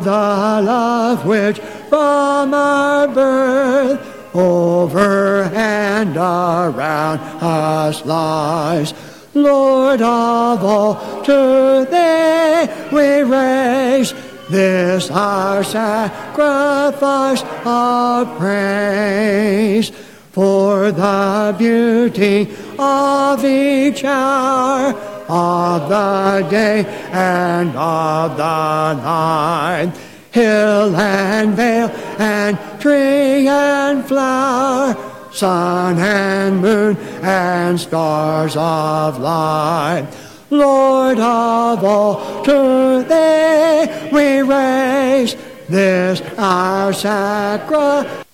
the love which from our birth over and around us lies. Lord of all, to thee we raise this our sacrifice of praise for the beauty of each hour of the day and of the night. Hill and vale and tree and flower, sun and moon and stars of light. Lord of all, to thee we raise this our sacrifice.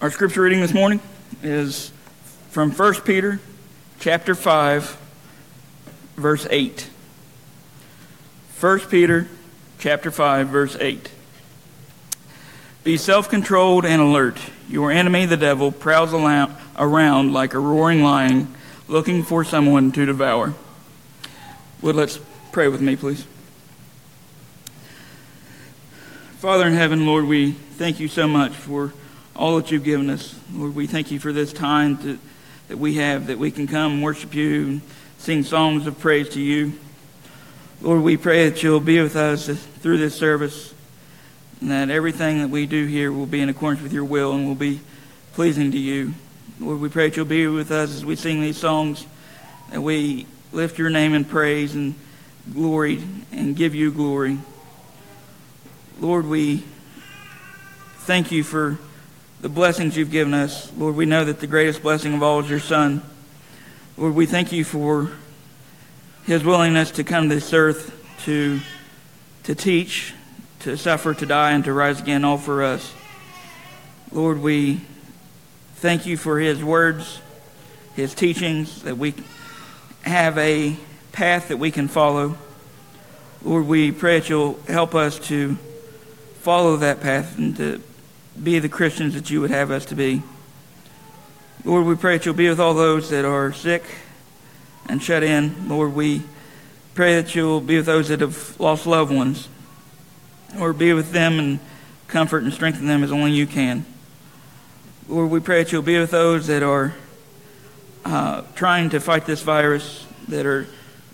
Our scripture reading this morning is from 1 Peter chapter 5 verse 8. 1 Peter chapter 5 verse 8. Be self-controlled and alert. Your enemy the devil prowls around like a roaring lion looking for someone to devour. Would let's pray with me please. Father in heaven, Lord, we thank you so much for all that you've given us. Lord, we thank you for this time to, that we have, that we can come and worship you and sing songs of praise to you. Lord, we pray that you'll be with us through this service and that everything that we do here will be in accordance with your will and will be pleasing to you. Lord, we pray that you'll be with us as we sing these songs, that we lift your name in praise and glory and give you glory. Lord, we thank you for the blessings you've given us. Lord, we know that the greatest blessing of all is your Son. Lord, we thank you for his willingness to come to this earth to, to teach, to suffer, to die, and to rise again, all for us. Lord, we thank you for his words, his teachings, that we have a path that we can follow. Lord, we pray that you'll help us to follow that path and to be the Christians that you would have us to be. Lord, we pray that you'll be with all those that are sick and shut in. Lord, we pray that you'll be with those that have lost loved ones. Lord, be with them and comfort and strengthen them as only you can. Lord, we pray that you'll be with those that are uh, trying to fight this virus, that are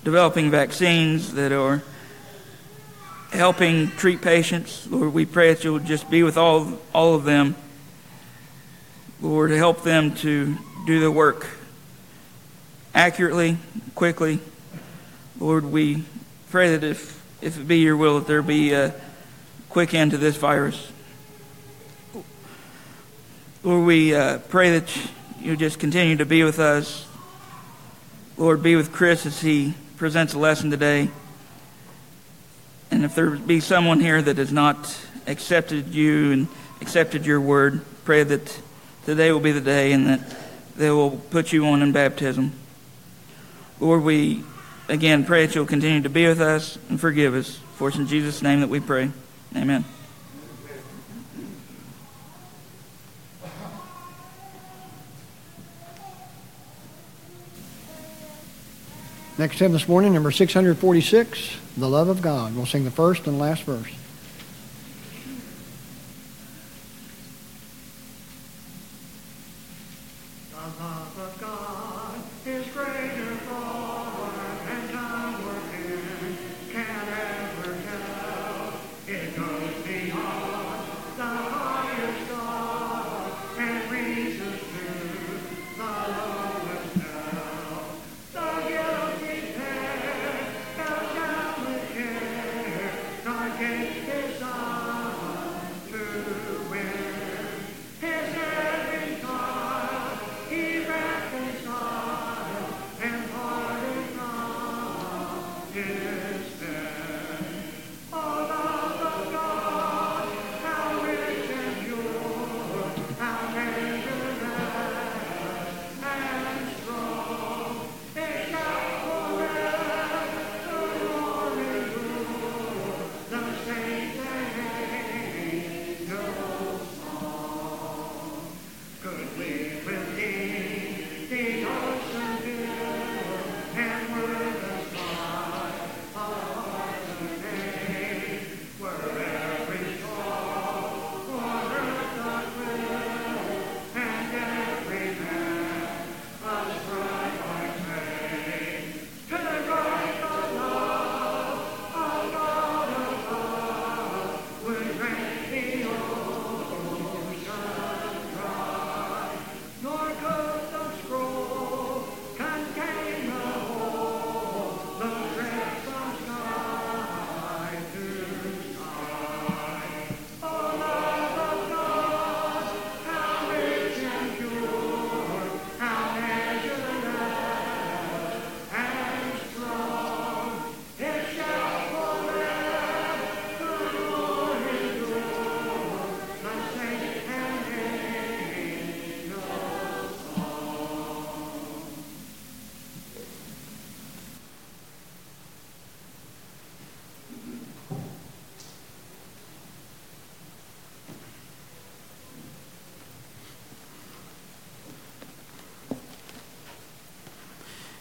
developing vaccines, that are helping treat patients. Lord, we pray that you'll just be with all, all of them. Lord, help them to do the work accurately, quickly. Lord, we pray that if, if it be your will, that there be a quick end to this virus. Lord, we uh, pray that you just continue to be with us. Lord, be with Chris as he presents a lesson today. And if there be someone here that has not accepted you and accepted your word, pray that today will be the day and that they will put you on in baptism. Lord, we again pray that you'll continue to be with us and forgive us. For it's in Jesus' name that we pray. Amen. Next hymn this morning, number 646, The Love of God. We'll sing the first and last verse.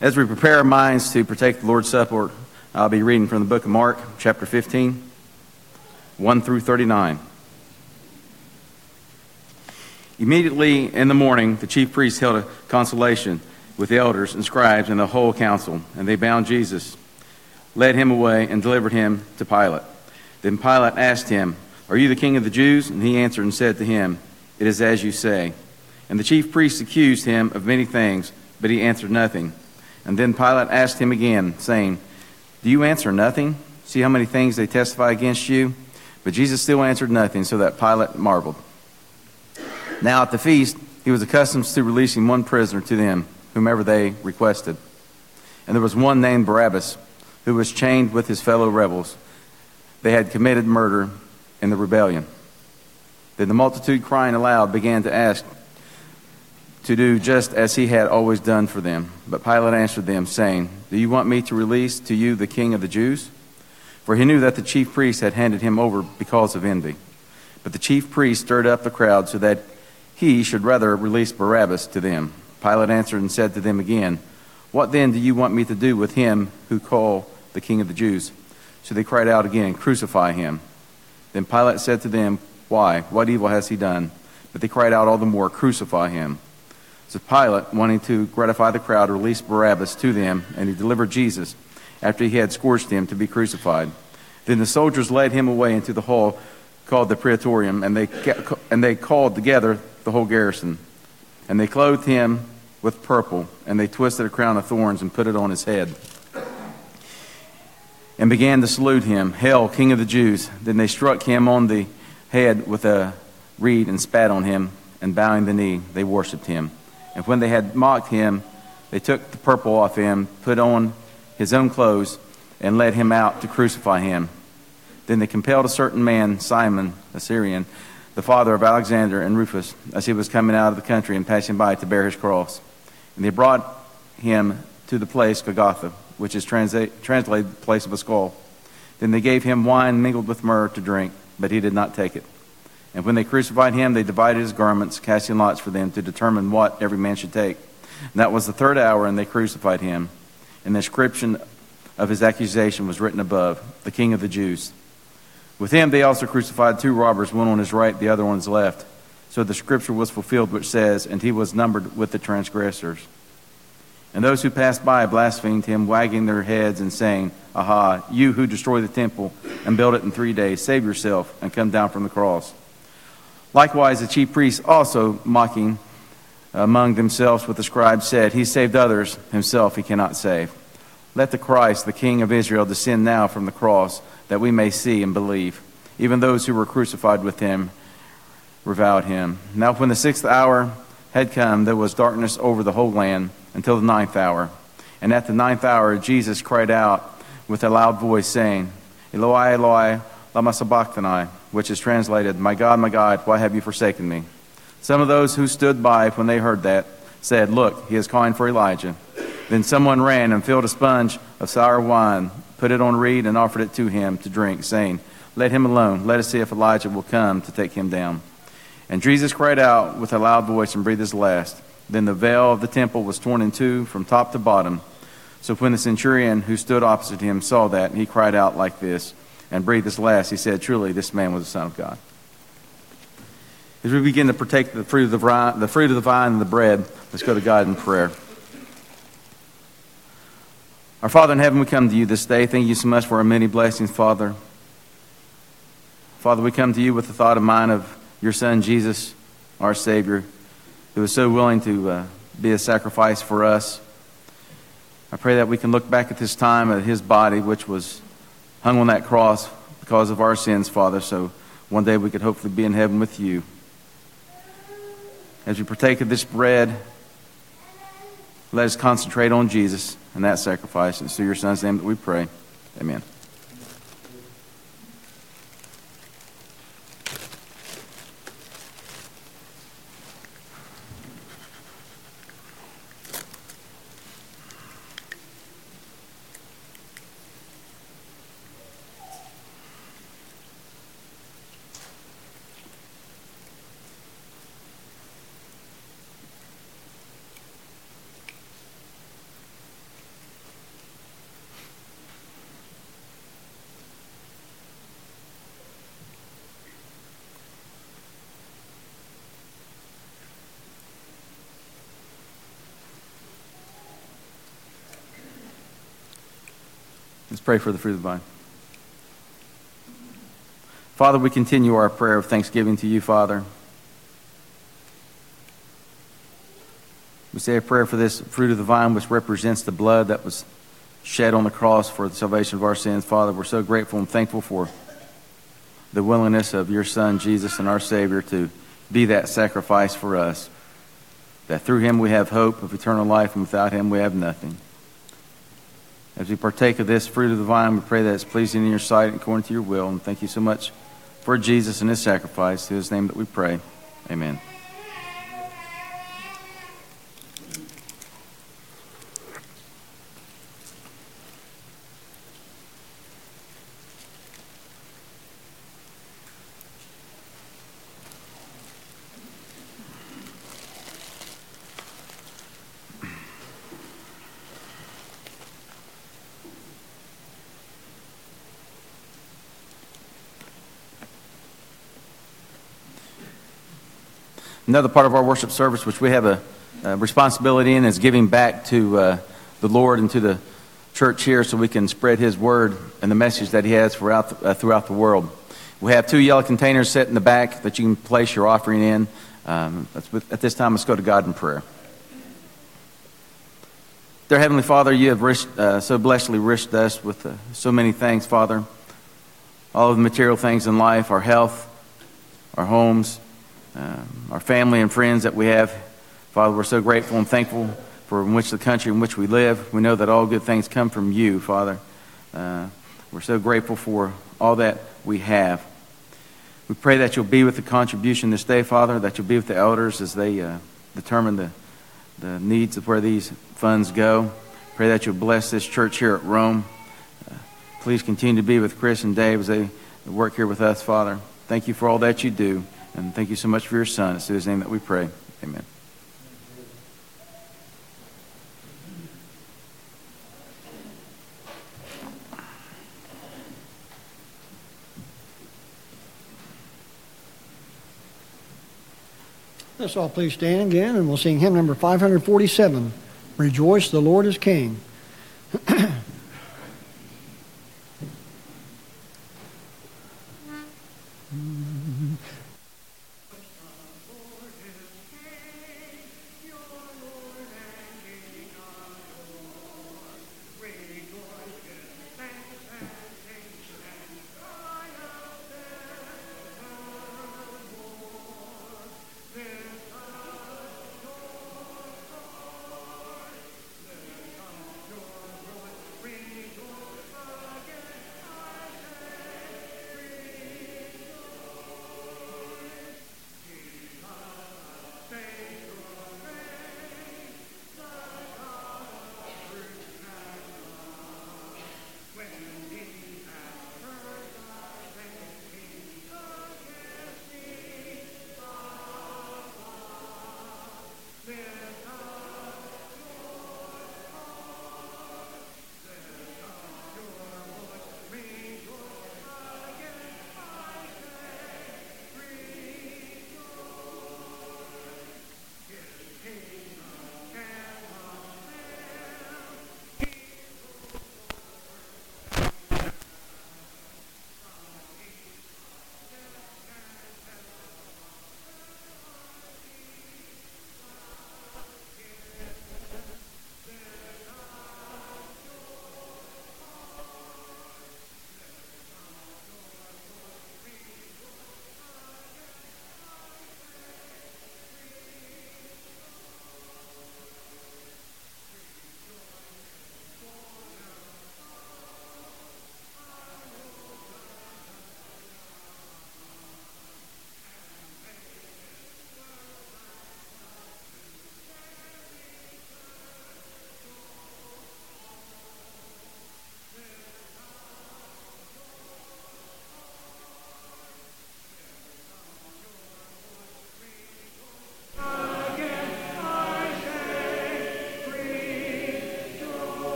As we prepare our minds to partake the Lord's Supper, I'll be reading from the book of Mark, chapter 15, 1 through 39. Immediately in the morning, the chief priests held a consultation with the elders and scribes and the whole council, and they bound Jesus, led him away, and delivered him to Pilate. Then Pilate asked him, Are you the king of the Jews? And he answered and said to him, It is as you say. And the chief priests accused him of many things, but he answered nothing. And then Pilate asked him again, saying, Do you answer nothing? See how many things they testify against you? But Jesus still answered nothing, so that Pilate marveled. Now at the feast, he was accustomed to releasing one prisoner to them, whomever they requested. And there was one named Barabbas, who was chained with his fellow rebels. They had committed murder in the rebellion. Then the multitude, crying aloud, began to ask to do just as he had always done for them. But Pilate answered them, saying, Do you want me to release to you the king of the Jews? For he knew that the chief priests had handed him over because of envy. But the chief priests stirred up the crowd so that he should rather release Barabbas to them. Pilate answered and said to them again, What then do you want me to do with him who call the king of the Jews? So they cried out again, Crucify him. Then Pilate said to them, Why? What evil has he done? But they cried out all the more, Crucify him. So Pilate, wanting to gratify the crowd, released Barabbas to them, and he delivered Jesus after he had scourged him to be crucified. Then the soldiers led him away into the hall called the Praetorium, and they, and they called together the whole garrison. And they clothed him with purple, and they twisted a crown of thorns and put it on his head. And began to salute him, Hail, King of the Jews! Then they struck him on the head with a reed and spat on him, and bowing the knee, they worshipped him. And when they had mocked him, they took the purple off him, put on his own clothes, and led him out to crucify him. Then they compelled a certain man, Simon, a Cyrenian, the father of Alexander and Rufus, as he was coming out of the country and passing by to bear his cross. And they brought him to the place Golgotha, which is transla- translated place of a skull. Then they gave him wine mingled with myrrh to drink, but he did not take it. And when they crucified him, they divided his garments, casting lots for them to determine what every man should take. And that was the third hour, and they crucified him. and the inscription of his accusation was written above, The King of the Jews. With him they also crucified two robbers, one on his right, the other on his left. So the scripture was fulfilled, which says, And he was numbered with the transgressors. And those who passed by blasphemed him, wagging their heads and saying, Aha, you who destroy the temple and build it in three days, save yourself and come down from the cross. Likewise, the chief priests also mocking uh, among themselves with the scribes said, He saved others, himself he cannot save. Let the Christ, the King of Israel, descend now from the cross, that we may see and believe. Even those who were crucified with him reviled him. Now, when the sixth hour had come, there was darkness over the whole land until the ninth hour. And at the ninth hour, Jesus cried out with a loud voice, saying, Eloi, Eloi, lama sabachthani, which is translated, My God, my God, why have you forsaken me? Some of those who stood by when they heard that said, Look, he is calling for Elijah. Then someone ran and filled a sponge of sour wine, put it on reed, and offered it to him to drink, saying, Let him alone. Let us see if Elijah will come to take him down. And Jesus cried out with a loud voice and breathed his last. Then the veil of the temple was torn in two from top to bottom. So when the centurion who stood opposite him saw that, he cried out like this and breathed his last. He said, Truly, this man was the Son of God. As we begin to partake the fruit of the vine, the fruit of the vine and the bread, let's go to God in prayer. Our Father in heaven, we come to you this day. Thank you so much for our many blessings, Father. Father, we come to you with the thought of mind of your Son, Jesus, our Savior, who was so willing to uh, be a sacrifice for us. I pray that we can look back at this time at his body, which was hung on that cross because of our sins, Father, so one day we could hopefully be in heaven with you. As we partake of this bread, let us concentrate on Jesus and that sacrifice. It's through your Son's name that we pray. Amen. Let's pray for the fruit of the vine. Father, we continue our prayer of thanksgiving to you, Father. We say a prayer for this fruit of the vine, which represents the blood that was shed on the cross for the salvation of our sins. Father, we're so grateful and thankful for the willingness of your Son, Jesus, and our Savior to be that sacrifice for us. That through him we have hope of eternal life, and without him we have nothing. As we partake of this fruit of the vine, we pray that it's pleasing in your sight and according to your will. And thank you so much for Jesus and his sacrifice. In his name that we pray. Amen. Another part of our worship service, which we have a, a responsibility in, is giving back to uh, the Lord and to the church here so we can spread His word and the message that He has throughout the, uh, throughout the world. We have two yellow containers set in the back that you can place your offering in. Um, at this time, let's go to God in prayer. Dear Heavenly Father, you have rich, uh, so blessedly rich us with uh, so many things, Father. All of the material things in life, our health, our homes, um, our family and friends that we have. Father, we're so grateful and thankful for which the country in which we live. We know that all good things come from you, Father. Uh, we're so grateful for all that we have. We pray that you'll be with the contribution this day, Father, that you'll be with the elders as they uh, determine the, the needs of where these funds go. Pray that you'll bless this church here at Rome. Uh, please continue to be with Chris and Dave as they work here with us, Father. Thank you for all that you do. And thank you so much for your son. It's in his name that we pray. Amen. Let's all please stand again and we'll sing hymn number 547 Rejoice, the Lord is King.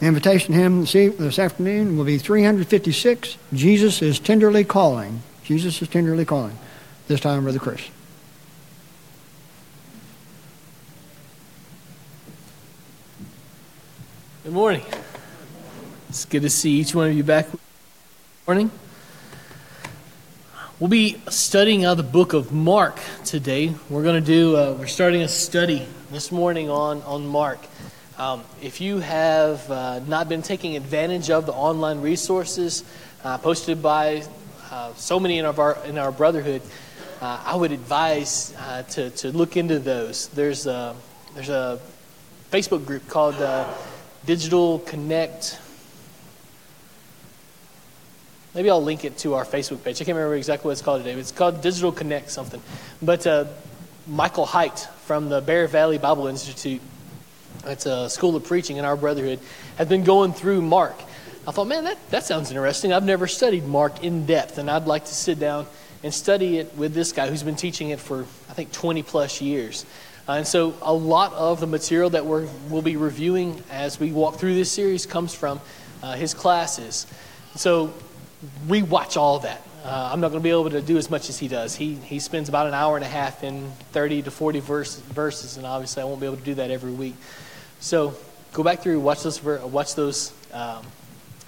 The invitation hymn this, afternoon will be 356 Jesus is tenderly calling. Jesus is tenderly calling. This time, Brother Chris. Good morning. It's good to see each one of you back. Morning. We'll be studying out the book of Mark today. We're going to do. Uh, we're starting a study this morning on on Mark. Um, if you have uh, not been taking advantage of the online resources uh, posted by uh, so many in our in our brotherhood, uh, I would advise uh, to to look into those. There's a there's a Facebook group called uh, Digital Connect. Maybe I'll link it to our Facebook page. I can't remember exactly what it's called today. It's called Digital Connect something. But Michael Height from the Bear Valley Bible Institute, it's a school of preaching in our brotherhood, has been going through Mark. I thought, man, that, that sounds interesting. I've never studied Mark in depth, and I'd like to sit down and study it with this guy who's been teaching it for, I think, 20 plus years. Uh, and so a lot of the material that we're, we'll be reviewing as we walk through this series comes from uh, his classes. So we watch all of that. Uh, I'm not going to be able to do as much as he does. He, he spends about an hour and a half in 30 to 40 verse, verses, and obviously I won't be able to do that every week. So go back through, watch those, watch those um,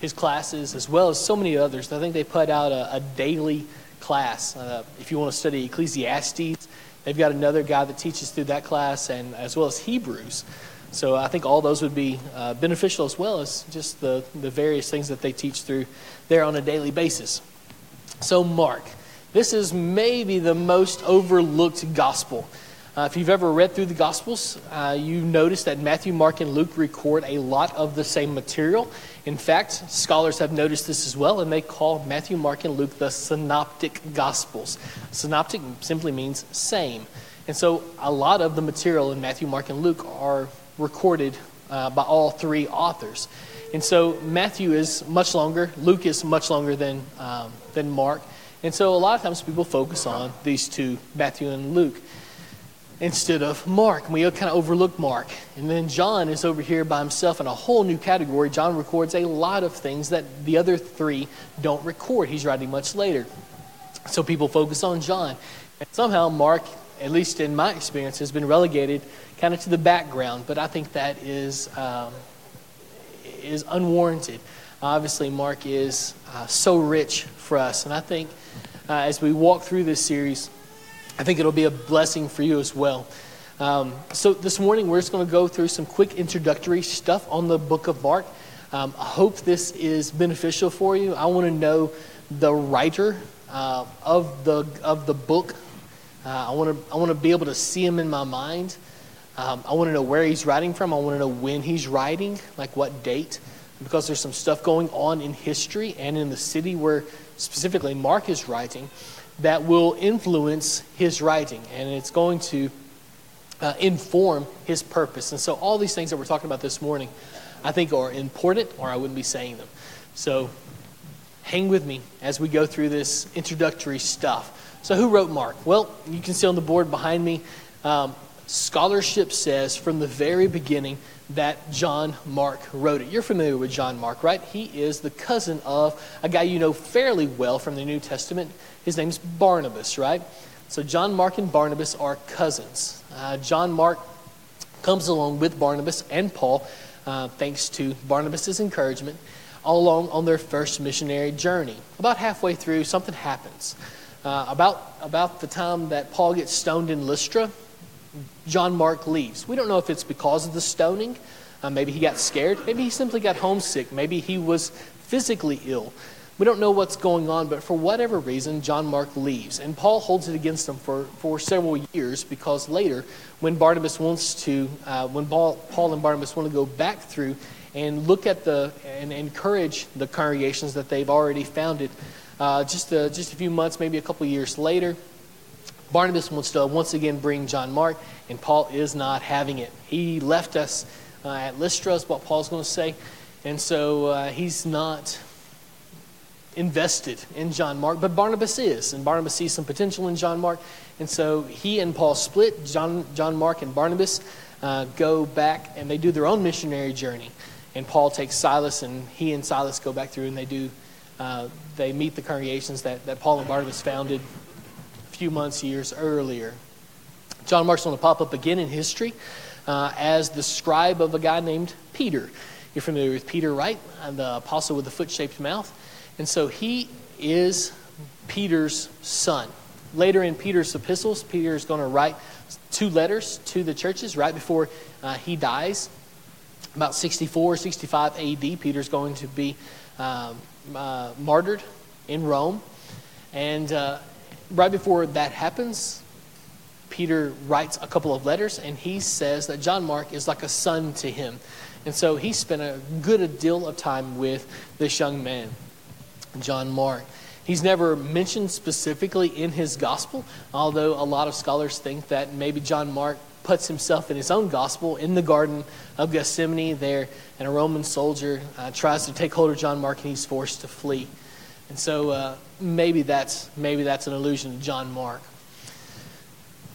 his classes, as well as so many others. I think they put out a, a daily class. Uh, if you want to study Ecclesiastes, they've got another guy that teaches through that class, and as well as Hebrews. So I think all those would be uh, beneficial as well as just the, the various things that they teach through there on a daily basis. So, Mark, this is maybe the most overlooked gospel. Uh, if you've ever read through the Gospels, uh, you notice that Matthew, Mark, and Luke record a lot of the same material. In fact, scholars have noticed this as well, and they call Matthew, Mark, and Luke the synoptic Gospels. Synoptic simply means same. And so a lot of the material in Matthew, Mark, and Luke are recorded uh, by all three authors. And so Matthew is much longer, Luke is much longer than, um, than Mark. And so a lot of times people focus on these two, Matthew and Luke. Instead of Mark. And we kind of overlook Mark. And then John is over here by himself in a whole new category. John records a lot of things that the other three don't record. He's writing much later. So people focus on John. And somehow Mark, at least in my experience, has been relegated kind of to the background. But I think that is, um, is unwarranted. Obviously, Mark is uh, so rich for us. And I think uh, as we walk through this series, I think it'll be a blessing for you as well. Um, so this morning, we're just going to go through some quick introductory stuff on the book of Mark. Um, I hope this is beneficial for you. I want to know the writer uh, of the of the book. Uh, I want to I want to be able to see him in my mind. Um, I want to know where he's writing from. I want to know when he's writing, like what date, because there's some stuff going on in history and in the city where specifically Mark is writing that will influence his writing, and it's going to uh, inform his purpose. And so, all these things that we're talking about this morning, I think, are important, or I wouldn't be saying them. So, hang with me as we go through this introductory stuff. So, who wrote Mark? Well, you can see on the board behind me. Um, scholarship says from the very beginning that John Mark wrote it. You're familiar with John Mark, right? He is the cousin of a guy you know fairly well from the New Testament. His name's Barnabas, right? So John Mark and Barnabas are cousins. Uh, John Mark comes along with Barnabas and Paul, uh, thanks to Barnabas' encouragement, all along on their first missionary journey. About halfway through, something happens. Uh, about, about the time that Paul gets stoned in Lystra, John Mark leaves. We don't know if it's because of the stoning. Uh, maybe he got scared. Maybe he simply got homesick. Maybe he was physically ill. We don't know what's going on, but for whatever reason, John Mark leaves. And Paul holds it against him for, for several years because later, when Barnabas wants to, uh, when Paul, and Barnabas want to go back through and look at the, and encourage the congregations that they've already founded, uh, just, a, just a few months, maybe a couple years later, Barnabas wants to once again bring John Mark, and Paul is not having it. He left us uh, at Lystra, is what Paul's going to say, and so uh, he's not invested in John Mark, but Barnabas is, and Barnabas sees some potential in John Mark, and so he and Paul split. John, John Mark and Barnabas uh, go back, and they do their own missionary journey. And Paul takes Silas, and he and Silas go back through, and they do. Uh, they meet the congregations that, that Paul and Barnabas founded few months, years earlier. John Mark's going to pop up again in history uh, as the scribe of a guy named Peter. You're familiar with Peter, right? The apostle with the foot shaped mouth. And so he is Peter's son. Later in Peter's epistles, Peter is going to write two letters to the churches right before uh, he dies. About 64, 65 AD, Peter's going to be um, uh, martyred in Rome. And uh, right before that happens, Peter writes a couple of letters and he says that John Mark is like a son to him. And so he spent a good deal of time with this young man, John Mark. He's never mentioned specifically in his gospel, although a lot of scholars think that maybe John Mark puts himself in his own gospel in the Garden of Gethsemane there, and a Roman soldier uh, tries to take hold of John Mark and he's forced to flee. And so uh, maybe that's maybe that's an allusion to John Mark.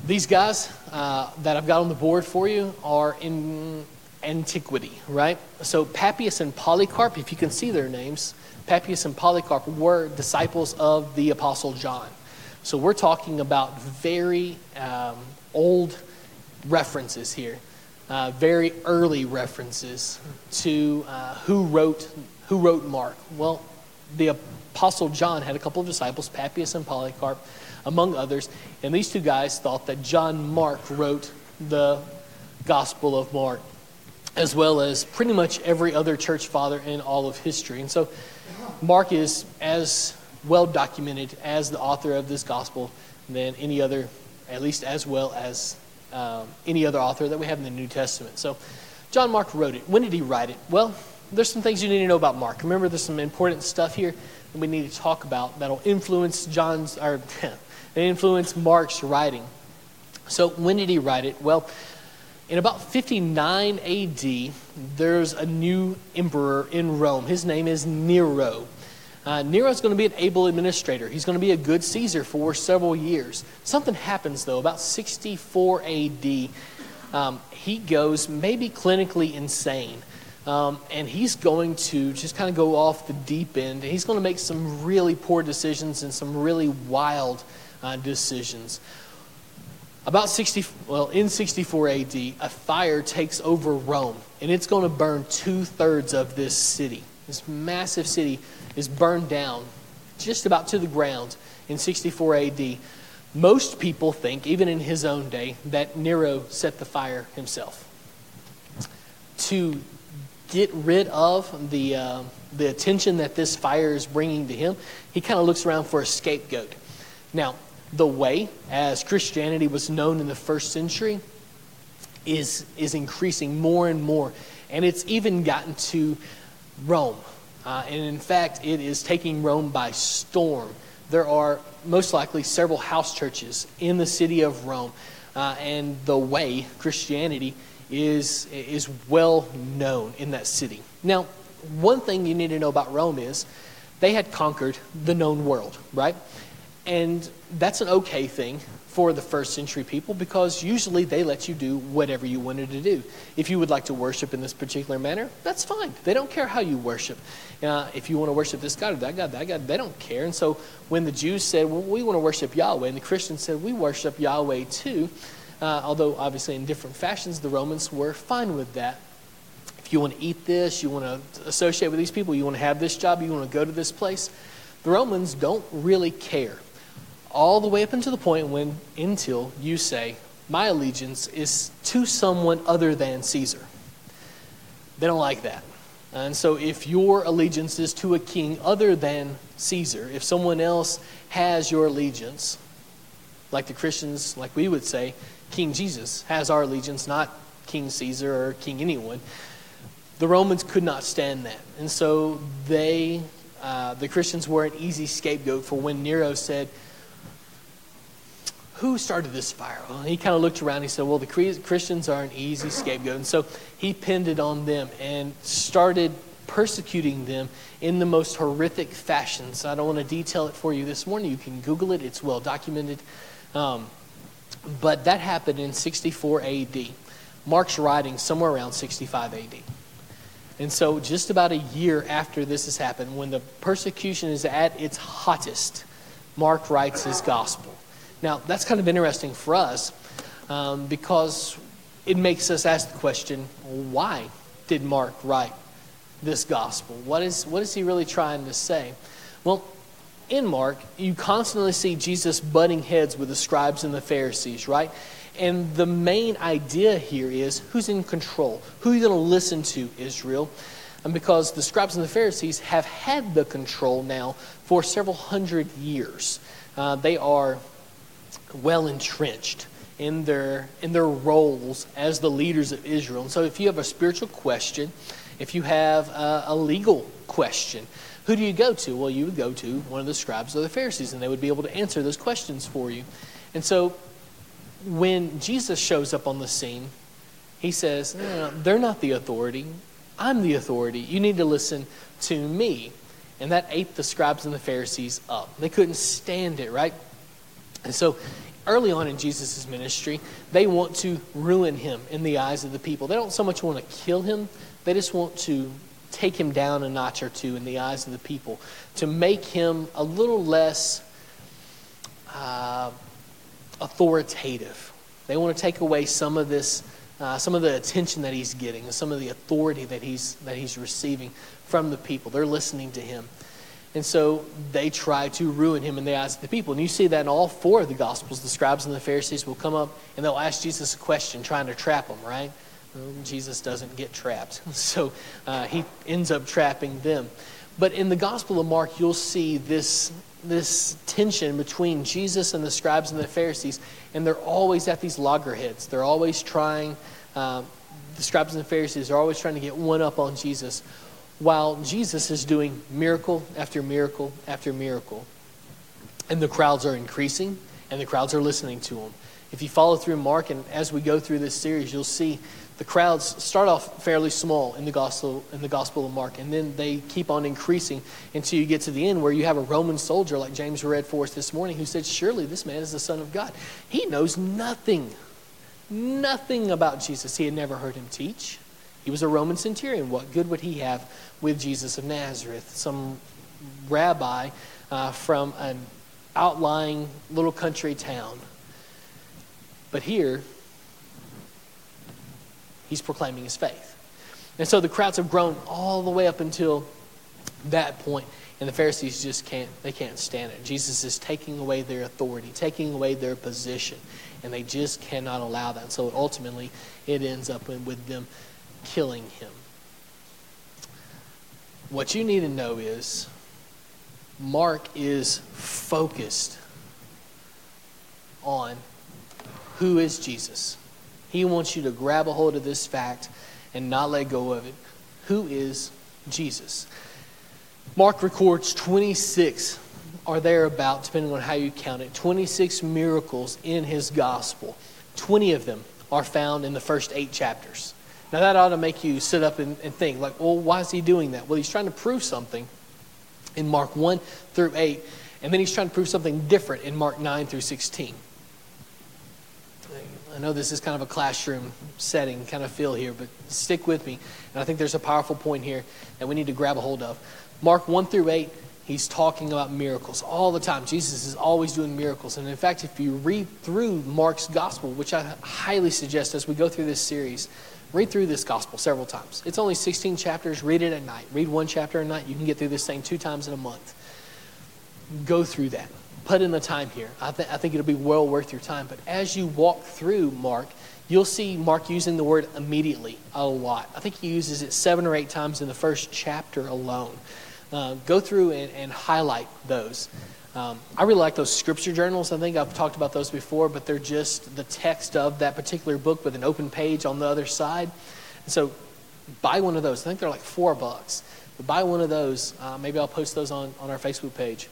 These guys uh, that I've got on the board for you are in antiquity, right? So Papias and Polycarp, if you can see their names, Papias and Polycarp were disciples of the Apostle John. So we're talking about very um, old references here, uh, very early references to uh, who wrote who wrote Mark. Well, the Apostle John had a couple of disciples, Papias and Polycarp, among others, and these two guys thought that John Mark wrote the Gospel of Mark, as well as pretty much every other church father in all of history. And so Mark is as well documented as the author of this Gospel than any other, at least as well as um, any other author that we have in the New Testament. So John Mark wrote it. When did he write it? Well, there's some things you need to know about Mark. Remember, there's some important stuff here that we need to talk about that'll influence John's or influence Mark's writing. So when did he write it? Well, in about 59 AD, there's a new emperor in Rome. His name is Nero. Uh, Nero's going to be an able administrator. He's going to be a good Caesar for several years. Something happens, though, about 64 AD. Um, he goes maybe clinically insane. Um, and he's going to just kind of go off the deep end. He's going to make some really poor decisions and some really wild uh, decisions. About 60, well, in 64 AD, a fire takes over Rome, and it's going to burn two thirds of this city. This massive city is burned down just about to the ground in 64 AD. Most people think, even in his own day, that Nero set the fire himself. To get rid of the, uh, the attention that this fire is bringing to him, he kind of looks around for a scapegoat. Now, the way, as Christianity was known in the first century, is, is increasing more and more. And it's even gotten to Rome. Uh, and in fact, it is taking Rome by storm. There are most likely several house churches in the city of Rome. Uh, and the way, Christianity, is, is well known in that city. Now, one thing you need to know about Rome is they had conquered the known world, right? And that's an okay thing for the first century people because usually they let you do whatever you wanted to do. If you would like to worship in this particular manner, that's fine. They don't care how you worship. Uh, if you want to worship this God or that God, that God, they don't care. And so when the Jews said, well, we want to worship Yahweh, and the Christians said, we worship Yahweh too, uh, although obviously in different fashions, the Romans were fine with that. If you want to eat this, you want to associate with these people, you want to have this job, you want to go to this place, the Romans don't really care all the way up until the point when, until you say, my allegiance is to someone other than Caesar. They don't like that. And so, if your allegiance is to a king other than Caesar, if someone else has your allegiance, like the Christians, like we would say, King Jesus has our allegiance, not King Caesar or King anyone, the Romans could not stand that. And so, they, uh, the Christians were an easy scapegoat for when Nero said, who started this fire? And he kind of looked around. And he said, Well, the Christians are an easy scapegoat. And so he pinned it on them and started persecuting them in the most horrific fashions. I don't want to detail it for you this morning. You can Google it, it's well documented. Um, but that happened in 64 AD. Mark's writing somewhere around 65 AD. And so, just about a year after this has happened, when the persecution is at its hottest, Mark writes his gospel. Now, that's kind of interesting for us um, because it makes us ask the question why did Mark write this gospel? What is, what is he really trying to say? Well, in Mark, you constantly see Jesus butting heads with the scribes and the Pharisees, right? And the main idea here is who's in control? Who are you going to listen to, Israel? And because the scribes and the Pharisees have had the control now for several hundred years, uh, they are well entrenched in their in their roles as the leaders of Israel. And so, if you have a spiritual question, if you have a, a, legal question, who do you go to? Well, you would go to one of the scribes or the Pharisees, and they would be able to answer those questions for you. And so, when Jesus shows up on the scene, he says, no, no, no, "They're not the authority. I'm the authority. You need to listen to me." And that ate the scribes and the Pharisees up. They couldn't stand it, right? And so early on in Jesus' ministry, they want to ruin him in the eyes of the people. They don't so much want to kill him, they just want to take him down a notch or two in the eyes of the people to make him a little less uh, authoritative. They want to take away some of this, uh, some of the attention that he's getting, and some of the authority that he's that he's receiving from the people. They're listening to him. And so they try to ruin him in the eyes of the people. And you see that in all four of the Gospels. The scribes and the Pharisees will come up and they'll ask Jesus a question, trying to trap him, right? Jesus doesn't get trapped. So uh, he ends up trapping them. But in the Gospel of Mark, you'll see this, this tension between Jesus and the scribes and the Pharisees. And they're always at these loggerheads. They're always trying, uh, the scribes and the Pharisees are always trying to get one up on Jesus while Jesus is doing miracle after miracle after miracle. And the crowds are increasing, and the crowds are listening to him. If you follow through Mark, and as we go through this series, you'll see the crowds start off fairly small in the gospel in the gospel of mark and then they keep on increasing until you get to the end where you have a roman soldier like james read for us this morning who said surely this man is the son of god. He knows nothing nothing about jesus. He had never heard him teach. He was a roman centurion. What good would he have with jesus of nazareth? Some rabbi uh, from an outlying little country town. But here he's proclaiming his faith. And so the crowds have grown all the way up until that point, and the Pharisees just can't they can't stand it. Jesus is taking away their authority, taking away their position, and they just cannot allow that. So ultimately, it ends up with them killing him. What you need to know is Mark is focused on who is Jesus. He wants you to grab a hold of this fact and not let go of it. Who is Jesus? Mark records 26 or thereabout, depending on how you count it, 26 miracles in his gospel. 20 of them are found in the first eight chapters. Now, that ought to make you sit up and, and think, like, well, why is he doing that? Well, he's trying to prove something in Mark 1 through 8, and then he's trying to prove something different in Mark 9 through 16. I know this is kind of a classroom setting kind of feel here, but stick with me. And I think there's a powerful point here that we need to grab a hold of. Mark 1 through 8, he's talking about miracles all the time. Jesus is always doing miracles. And in fact, if you read through Mark's gospel, which I highly suggest as we go through this series, read through this gospel several times. It's only 16 chapters. Read it at night. Read one chapter a night. You can get through this thing two times in a month. Go through that put in the time here. I, th- I think it'll be well worth your time. But as you walk through Mark, you'll see Mark using the word immediately a lot. I think he uses it seven or eight times in the first chapter alone. Uh, go through and, and highlight those. Um, I really like those scripture journals. I think I've talked about those before, but they're just the text of that particular book with an open page on the other side. And so buy one of those. I think they're like four bucks. But buy one of those. Uh, maybe I'll post those on, on our Facebook page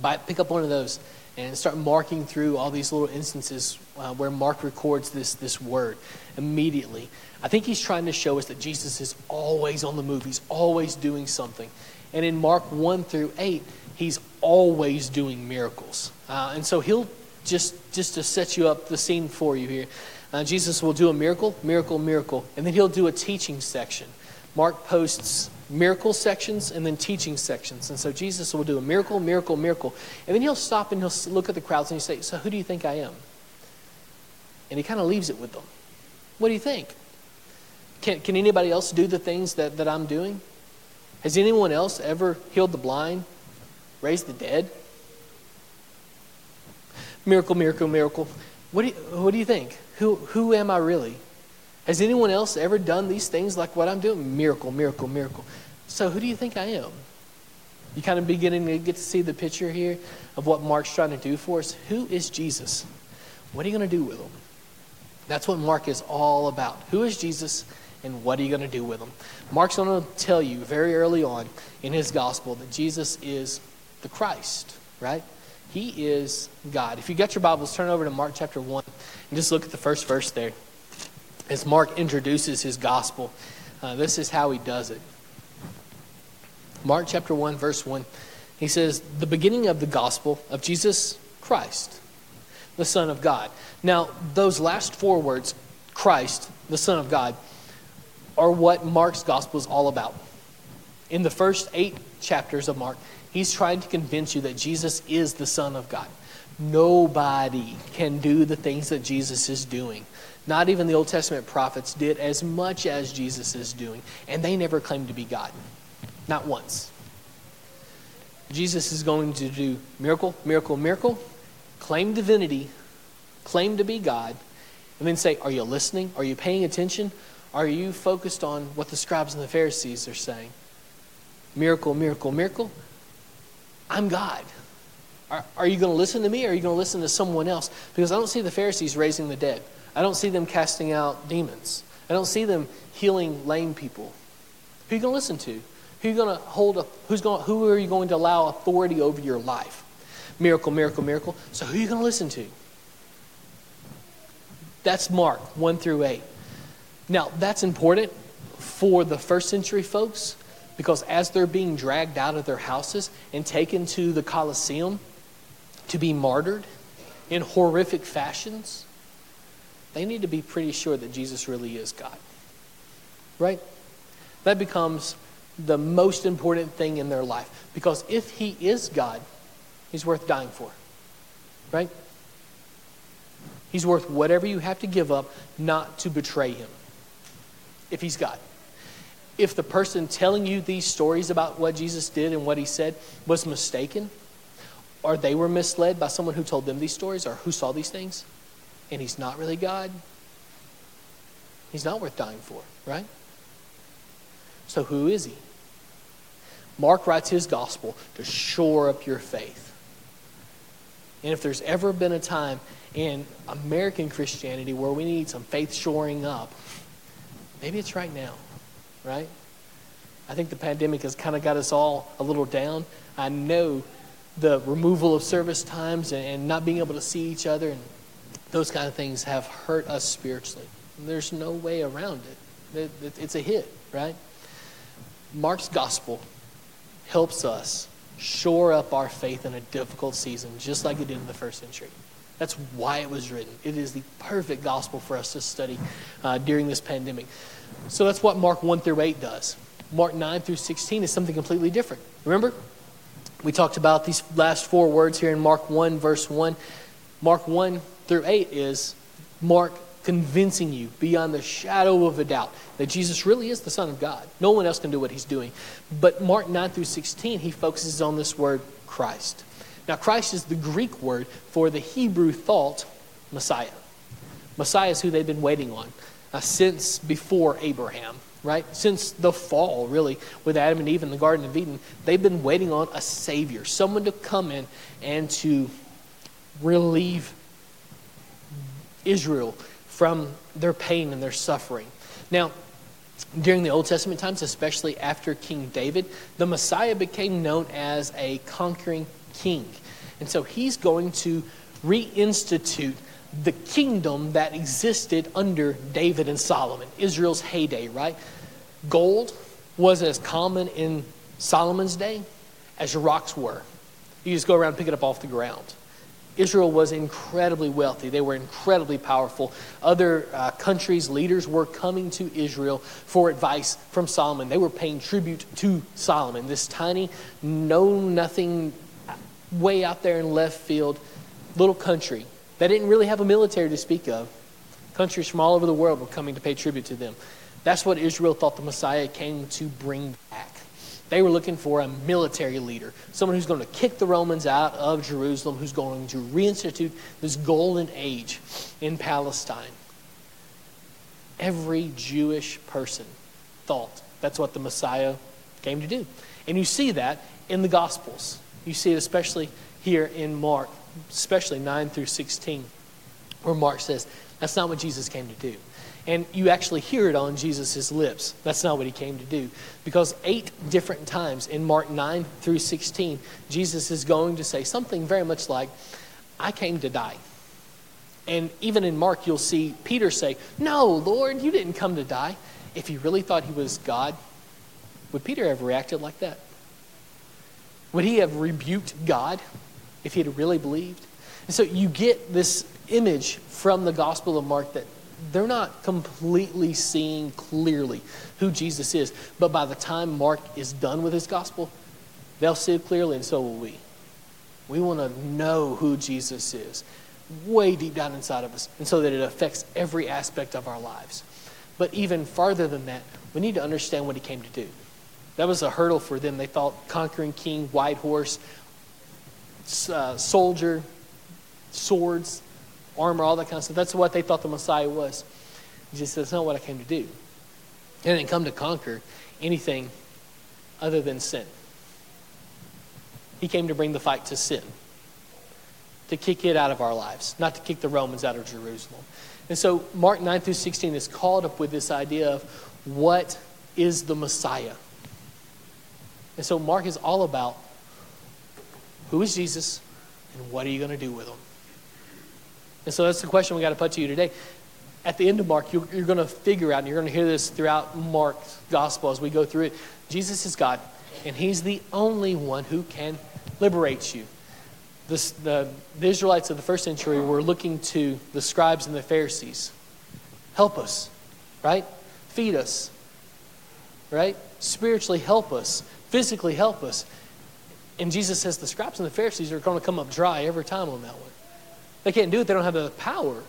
buy, pick up one of those and start marking through all these little instances uh, where Mark records this, this word immediately. I think he's trying to show us that Jesus is always on the move, he's always doing something. And in Mark 1 through 8, he's always doing miracles. Uh, and so he'll just, just to set you up the scene for you here, uh, Jesus will do a miracle, miracle, miracle, and then he'll do a teaching section. Mark posts miracle sections and then teaching sections. And so Jesus will do a miracle, miracle, miracle. And then he'll stop and he'll look at the crowds and he'll say, So who do you think I am? And he kind of leaves it with them. What do you think? Can, can anybody else do the things that, that I'm doing? Has anyone else ever healed the blind, raised the dead? Miracle, miracle, miracle. What do you, what do you think? Who, who am I really? Has anyone else ever done these things like what I'm doing? Miracle, miracle, miracle. So who do you think I am? You kind of beginning to get to see the picture here of what Mark's trying to do for us. Who is Jesus? What are you going to do with him? That's what Mark is all about. Who is Jesus and what are you going to do with him? Mark's going to tell you very early on in his gospel that Jesus is the Christ, right? He is God. If you got your Bibles, turn over to Mark chapter 1 and just look at the first verse there as Mark introduces his gospel. Uh, this is how he does it. Mark chapter 1, verse 1, he says, The beginning of the gospel of Jesus Christ, the Son of God. Now, those last four words, Christ, the Son of God, are what Mark's gospel is all about. In the first eight chapters of Mark, he's trying to convince you that Jesus is the Son of God. Nobody can do the things that Jesus is doing. Not even the Old Testament prophets did as much as Jesus is doing, and they never claimed to be God. Not once. Jesus is going to do miracle, miracle, miracle, claim divinity, claim to be God, and then say, Are you listening? Are you paying attention? Are you focused on what the scribes and the Pharisees are saying? Miracle, miracle, miracle. I'm God. Are, are you going to listen to me or are you going to listen to someone else? Because I don't see the Pharisees raising the dead. I don't see them casting out demons. I don't see them healing lame people. Who are you going to listen to? Who are you going to hold? A, who's going? Who are you going to allow authority over your life? Miracle, miracle, miracle. So who are you going to listen to? That's Mark one through eight. Now, that's important for the first century folks because as they're being dragged out of their houses and taken to the Colosseum to be martyred in horrific fashions, they need to be pretty sure that Jesus really is God. Right? That becomes the most important thing in their life because if He is God, He's worth dying for. Right? He's worth whatever you have to give up not to betray Him. If He's God if the person telling you these stories about what Jesus did and what he said was mistaken, or they were misled by someone who told them these stories or who saw these things, and he's not really God, he's not worth dying for, right? So who is he? Mark writes his gospel to shore up your faith. And if there's ever been a time in American Christianity where we need some faith shoring up, maybe it's right now right? I think the pandemic has kind of got us all a little down. I know the removal of service times and, not being able to see each other and those kind of things have hurt us spiritually. There's no way around it. It's a hit, right? Mark's gospel helps us shore up our faith in a difficult season, just like it did in the first century. That's why it was written. It is the perfect gospel for us to study uh, during this pandemic. So that's what Mark 1 through 8 does. Mark 9 through 16 is something completely different. Remember? We talked about these last four words here in Mark 1, verse 1. Mark 1 through 8 is Mark convincing you beyond the shadow of a doubt that Jesus really is the Son of God. No one else can do what he's doing. But Mark 9 through 16, he focuses on this word Christ. Now, Christ is the Greek word for the Hebrew thought Messiah. Messiah is who they've been waiting on uh, since before Abraham, right? Since the fall, really, with Adam and Eve in the Garden of Eden, they've been waiting on a Savior, someone to come in and to relieve Israel from their pain and their suffering. Now, during the Old Testament times, especially after King David, the Messiah became known as a conquering king. And so he's going to reinstitute the kingdom that existed under David and Solomon, Israel's heyday, right? Gold was as common in Solomon's day as rocks were. You just go around pick it up off the ground. Israel was incredibly wealthy. They were incredibly powerful. Other uh, countries' leaders were coming to Israel for advice from Solomon. They were paying tribute to Solomon, this tiny, know nothing, way out there in left field little country they didn't really have a military to speak of. Countries from all over the world were coming to pay tribute to them. That's what Israel thought the Messiah came to bring back. They were looking for a military leader, someone who's going to kick the Romans out of Jerusalem, who's going to reinstitute this golden age in Palestine. Every Jewish person thought that's what the Messiah came to do. And you see that in the Gospels. You see it especially here in Mark especially 9 through 16, where Mark says, That's not what Jesus came to do. And you actually hear it on Jesus' lips. That's not what he came to do. Because eight different times in Mark 9 through 16, Jesus is going to say something very much like, I came to die. And even in Mark, you'll see Peter say, No, Lord, you didn't come to die. If he really thought he was God, would Peter have reacted like that? Would he have rebuked God? if he had really believed. And so you get this image from the Gospel of Mark that they're not completely seeing clearly who Jesus is. But by the time Mark is done with his gospel, they'll see it clearly, and so will we. We want to know who Jesus is way deep down inside of us, and so that it affects every aspect of our lives. But even farther than that, we need to understand what he came to do. That was a hurdle for them. They thought conquering king, white horse, uh, soldier, swords, armor, all that kind of stuff. That's what they thought the Messiah was. Jesus said, That's not what I came to do. He didn't come to conquer anything other than sin. He came to bring the fight to sin, to kick it out of our lives, not to kick the Romans out of Jerusalem. And so Mark 9 through 16 is called up with this idea of what is the Messiah. And so Mark is all about who is Jesus and what are you going to do with him? And so that's the question we got to put to you today. at the end of Mark, you're, you're going to figure out, and you're going to hear this throughout Mark's gospel as we go through it. Jesus is God, and He's the only one who can liberate you. The, the Israelites of the first century were looking to the scribes and the Pharisees. Help us, right? Feed us, right? Spiritually help us, physically help us. And Jesus says the scribes and the Pharisees are going to come up dry every time on that one. They can't do it, they don't have the power.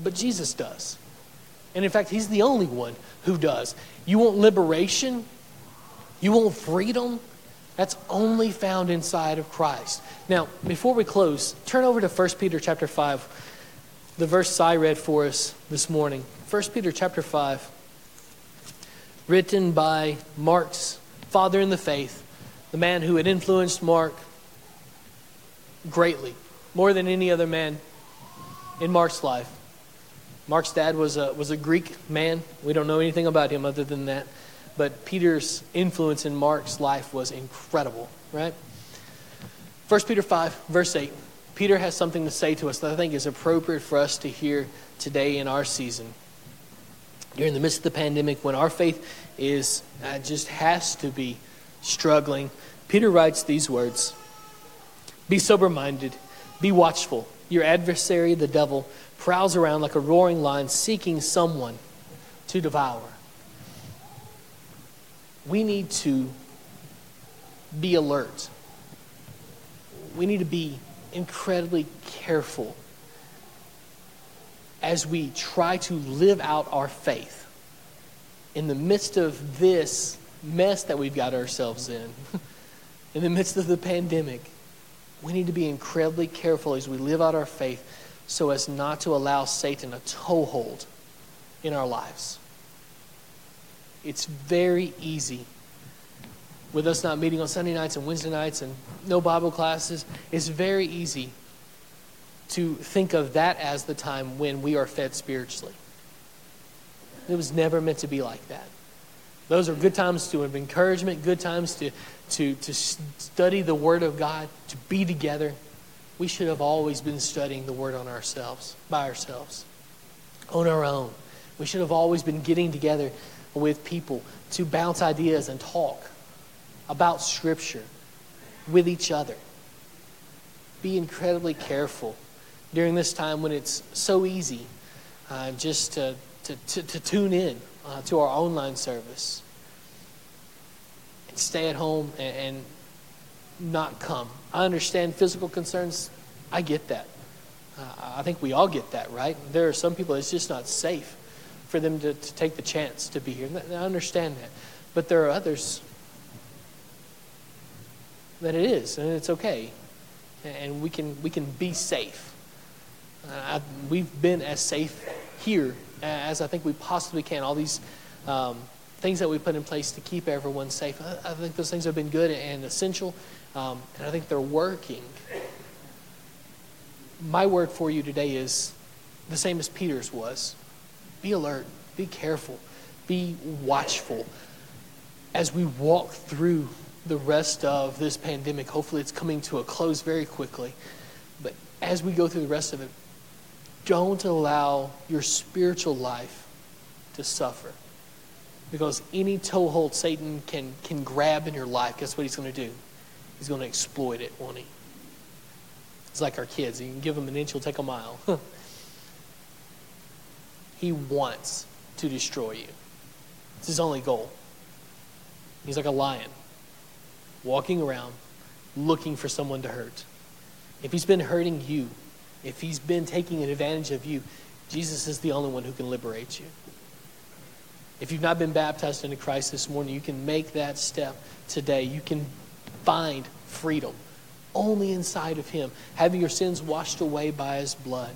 But Jesus does. And in fact, He's the only one who does. You want liberation? You want freedom? That's only found inside of Christ. Now, before we close, turn over to 1 Peter chapter 5, the verse I read for us this morning. 1 Peter chapter 5, written by Mark's father in the faith, the man who had influenced Mark greatly, more than any other man in Mark's life. Mark's dad was a, was a Greek man. We don't know anything about him other than that. But Peter's influence in Mark's life was incredible, right? 1 Peter 5, verse 8. Peter has something to say to us that I think is appropriate for us to hear today in our season. You're in the midst of the pandemic, when our faith is uh, just has to be struggling, Peter writes these words Be sober minded, be watchful. Your adversary, the devil, prowls around like a roaring lion seeking someone to devour. We need to be alert. We need to be incredibly careful as we try to live out our faith in the midst of this mess that we've got ourselves in, in the midst of the pandemic. We need to be incredibly careful as we live out our faith so as not to allow Satan a toehold in our lives. It's very easy with us not meeting on Sunday nights and Wednesday nights and no Bible classes. It's very easy to think of that as the time when we are fed spiritually. It was never meant to be like that. Those are good times to have encouragement, good times to, to, to study the Word of God, to be together. We should have always been studying the Word on ourselves, by ourselves, on our own. We should have always been getting together with people to bounce ideas and talk about Scripture with each other. Be incredibly careful during this time when it's so easy uh, just to, to, to, to tune in uh, to our online service and stay at home and, and not come. I understand physical concerns. I get that. Uh, I think we all get that, right? There are some people it's just not safe for them to, to take the chance to be here. I understand that. But there are others that it is, and it's okay. And we can, we can be safe. Uh, we've been as safe here as I think we possibly can. All these um, things that we put in place to keep everyone safe. I, think those things have been good and essential, um, and I think they're working. My word for you today is the same as Peter's was be alert, be careful, be watchful. As we walk through the rest of this pandemic, hopefully it's coming to a close very quickly. But as we go through the rest of it, don't allow your spiritual life to suffer. Because any toehold Satan can, can grab in your life, guess what he's going to do? He's going to exploit it, won't he? It's like our kids. You can give them an inch, he'll take a mile. he wants to destroy you. It's his only goal. He's like a lion walking around looking for someone to hurt. If he's been hurting you, if he's been taking advantage of you, Jesus is the only one who can liberate you. If you've not been baptized into Christ this morning, you can make that step today. You can find freedom only inside of Him, having your sins washed away by His blood.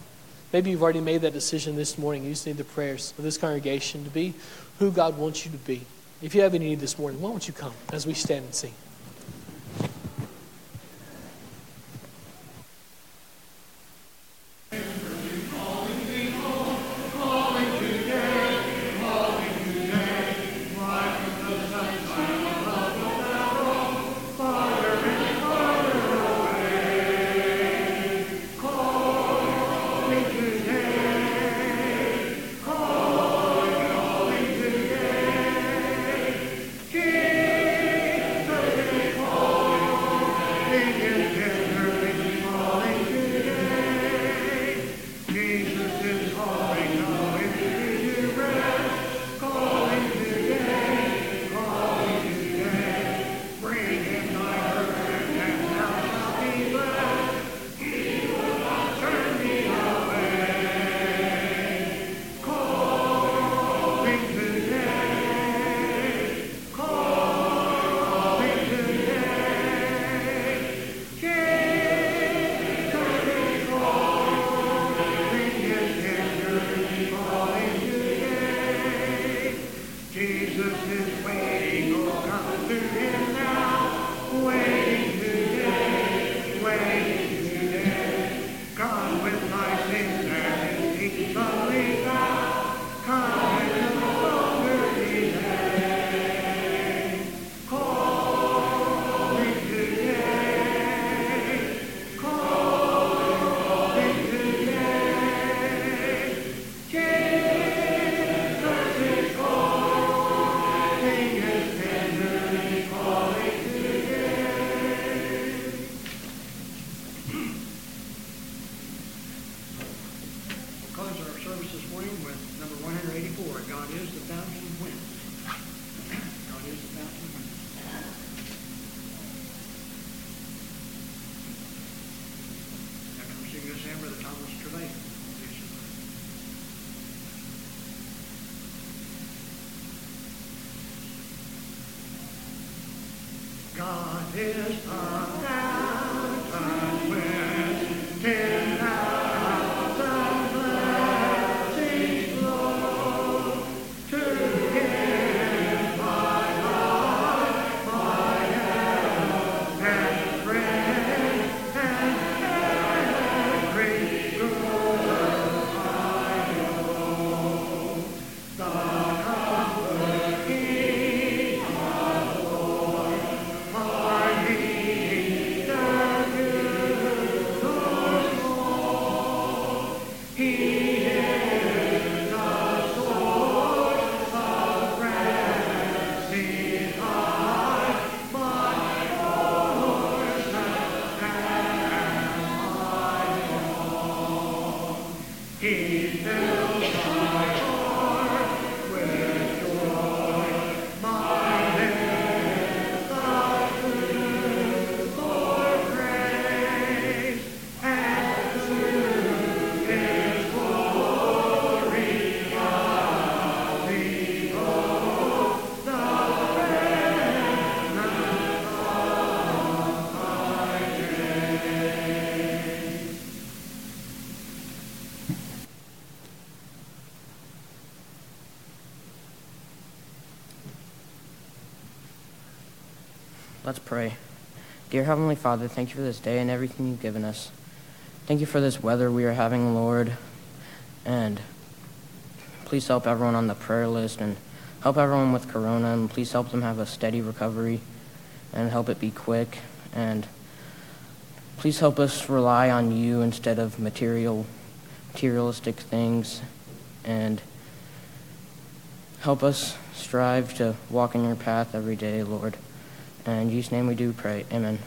Maybe you've already made that decision this morning. You just need the prayers of this congregation to be who God wants you to be. If you have any need this morning, why don't you come as we stand and sing? Amen. God is Let's pray. Dear Heavenly Father, thank you for this day and everything you've given us. Thank you for this weather we are having, Lord. And please help everyone on the prayer list and help everyone with Corona. And please help them have a steady recovery and help it be quick. And please help us rely on you instead of material, materialistic things. And help us strive to walk in your path every day, Lord. And in Jesus' name we do pray. Amen.